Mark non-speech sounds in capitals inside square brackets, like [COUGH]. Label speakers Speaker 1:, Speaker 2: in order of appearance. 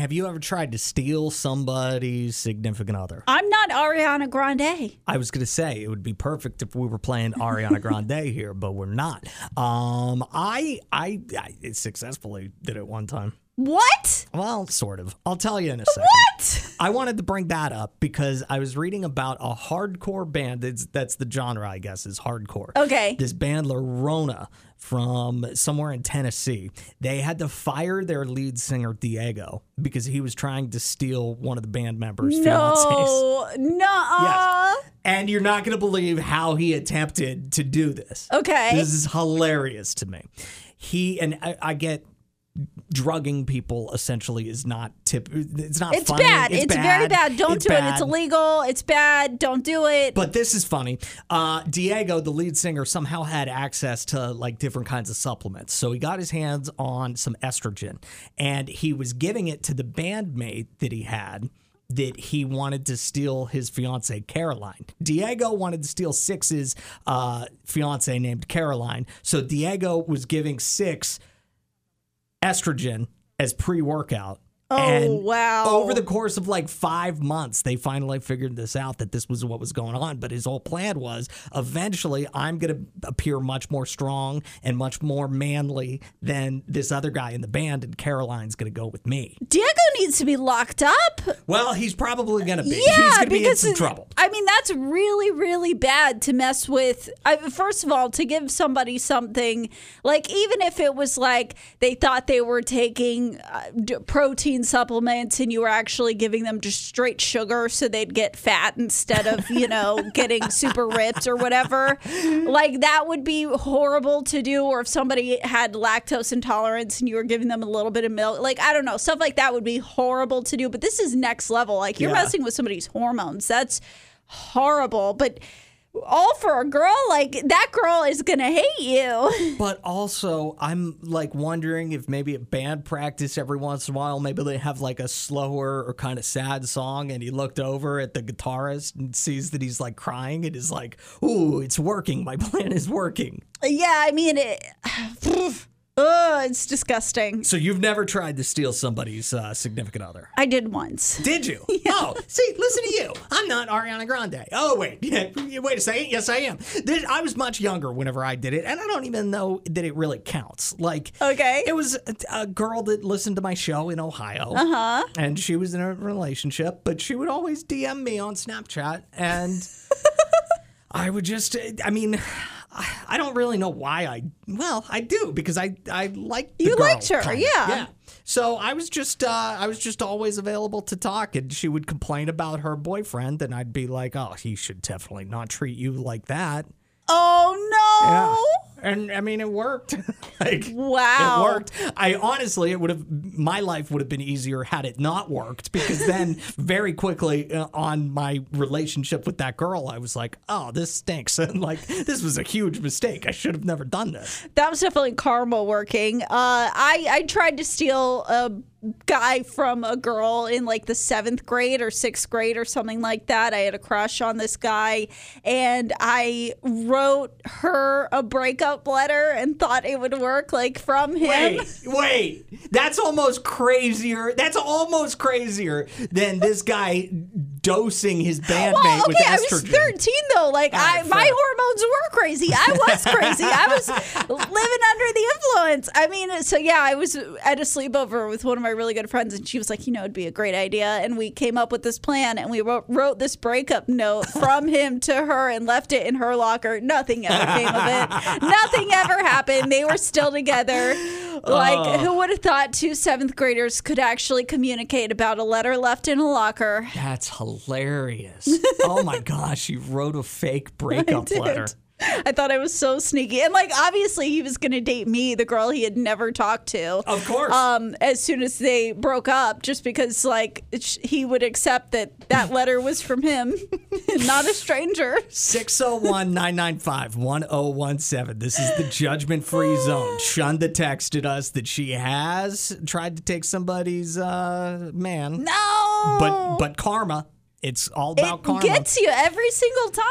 Speaker 1: Have you ever tried to steal somebody's significant other?
Speaker 2: I'm not Ariana Grande.
Speaker 1: I was going to say it would be perfect if we were playing Ariana Grande [LAUGHS] here, but we're not. Um, I, I I successfully did it one time.
Speaker 2: What?
Speaker 1: Well, sort of. I'll tell you in a second.
Speaker 2: What?
Speaker 1: I wanted to bring that up because I was reading about a hardcore band. That's, that's the genre, I guess, is hardcore.
Speaker 2: Okay.
Speaker 1: This band, Lorona, from somewhere in Tennessee, they had to fire their lead singer, Diego, because he was trying to steal one of the band members' fiancés.
Speaker 2: No, no.
Speaker 1: Yes. And you're not going to believe how he attempted to do this.
Speaker 2: Okay.
Speaker 1: This is hilarious to me. He, and I, I get drugging people essentially is not tip it's not
Speaker 2: It's
Speaker 1: funny.
Speaker 2: bad. It's, very bad. Don't
Speaker 1: It's
Speaker 2: do it. It's illegal. It's bad. Don't do it.
Speaker 1: But this is funny. Uh, Diego, the lead singer, somehow had access to like different kinds of supplements. So he got his hands on some estrogen and he was giving it to the bandmate that he had that he wanted to steal his fiance Caroline. Diego wanted to steal Six's uh, fiance named Caroline. So Diego was giving Six estrogen as pre-workout.
Speaker 2: Oh,
Speaker 1: and
Speaker 2: wow.
Speaker 1: Over the course of like five months, they finally figured this out that this was what was going on. But his whole plan was eventually I'm going to appear much more strong and much more manly than this other guy in the band, and Caroline's going to go with me.
Speaker 2: Diego needs to be locked up.
Speaker 1: Well, he's probably going to be.
Speaker 2: Yeah,
Speaker 1: he's going to be in some trouble.
Speaker 2: I mean, that's really, really bad to mess with. I, first of all, to give somebody something like, even if it was like they thought they were taking uh, d- protein supplements and you were actually giving them just straight sugar so they'd get fat instead of, you know, [LAUGHS] getting super ripped or whatever, like that would be horrible to do. Or if somebody had lactose intolerance and you were giving them a little bit of milk, like, I don't know, stuff like that would be horrible to do. But this is next level. Like, you're
Speaker 1: Yeah.
Speaker 2: messing with somebody's hormones. That's horrible. But all for a girl, like that girl is gonna hate you. [LAUGHS]
Speaker 1: But also, I'm like wondering if maybe at band practice every once in a while, maybe they have like a slower or kind of sad song, and he looked over at the guitarist and sees that he's like crying, and is like, "Ooh, it's working. My [LAUGHS] plan is working."
Speaker 2: yeah, I mean it. [SIGHS] [SIGHS] It's disgusting.
Speaker 1: So you've never tried to steal somebody's uh, significant other?
Speaker 2: I did once.
Speaker 1: Did you? [LAUGHS] Oh, see, listen to you. I'm not Ariana Grande. Oh, wait. Yeah, [LAUGHS] wait a second. Yes, I am. This, I was much younger whenever I did it, and I don't even know that it really counts. Like,
Speaker 2: Okay.
Speaker 1: it was a, a girl that listened to my show in Ohio. Uh huh. And she was in a relationship, but she would always DM me on Snapchat, and [LAUGHS] I would just, I mean, I don't really know why I. Well, I do because I I like
Speaker 2: You liked her,
Speaker 1: kinda.
Speaker 2: yeah.
Speaker 1: yeah. So I was just uh, I was just always available to talk, and she would complain about her boyfriend, and I'd be like, "Oh, he should definitely not treat you like that."
Speaker 2: Oh
Speaker 1: Yeah.
Speaker 2: No!
Speaker 1: And I mean, it worked. [LAUGHS] [LAUGHS] like,
Speaker 2: Wow.
Speaker 1: it worked. I honestly, it would have my life would have been easier had it not worked because then very quickly uh, on my relationship with that girl, I was like, "Oh, this stinks," [LAUGHS] and like this was a huge mistake. I should have never done this.
Speaker 2: That was definitely karma working. Uh, I I tried to steal a guy from a girl in like the seventh grade or sixth grade or something like that. I had a crush on this guy, and I wrote her a breakup letter and thought it would work like from him.
Speaker 1: Wait, [LAUGHS] wait. That's almost crazier. That's almost crazier than this guy dosing his bandmate
Speaker 2: Well,
Speaker 1: with
Speaker 2: okay, I was 13 though. Like
Speaker 1: All
Speaker 2: I,
Speaker 1: right,
Speaker 2: my hormones were crazy. I was crazy. I was living under the influence. I mean, so yeah, I was at a sleepover with one of my really good friends, and she was like, "You know, it'd be a great idea." And we came up with this plan, and we wrote, wrote this breakup note from him to her, and left it in her locker. Nothing ever came of it. Nothing ever happened. They were still together. Like, oh. who would have thought two seventh graders could actually communicate about a letter left in a locker?
Speaker 1: That's hilarious. [LAUGHS] oh my gosh, you wrote a fake breakup letter.
Speaker 2: I thought I was so sneaky. And like obviously he was going to date me, the girl he had never talked to.
Speaker 1: Of course.
Speaker 2: Um as soon as they broke up just because like sh- he would accept that that [LAUGHS] letter was from him, [LAUGHS] not a stranger.
Speaker 1: 601 995 1017. This is the judgment free [SIGHS] zone. Shunda texted us that she has tried to take somebody's uh, man.
Speaker 2: No.
Speaker 1: But but karma. It's all about
Speaker 2: it
Speaker 1: karma.
Speaker 2: gets you every single time.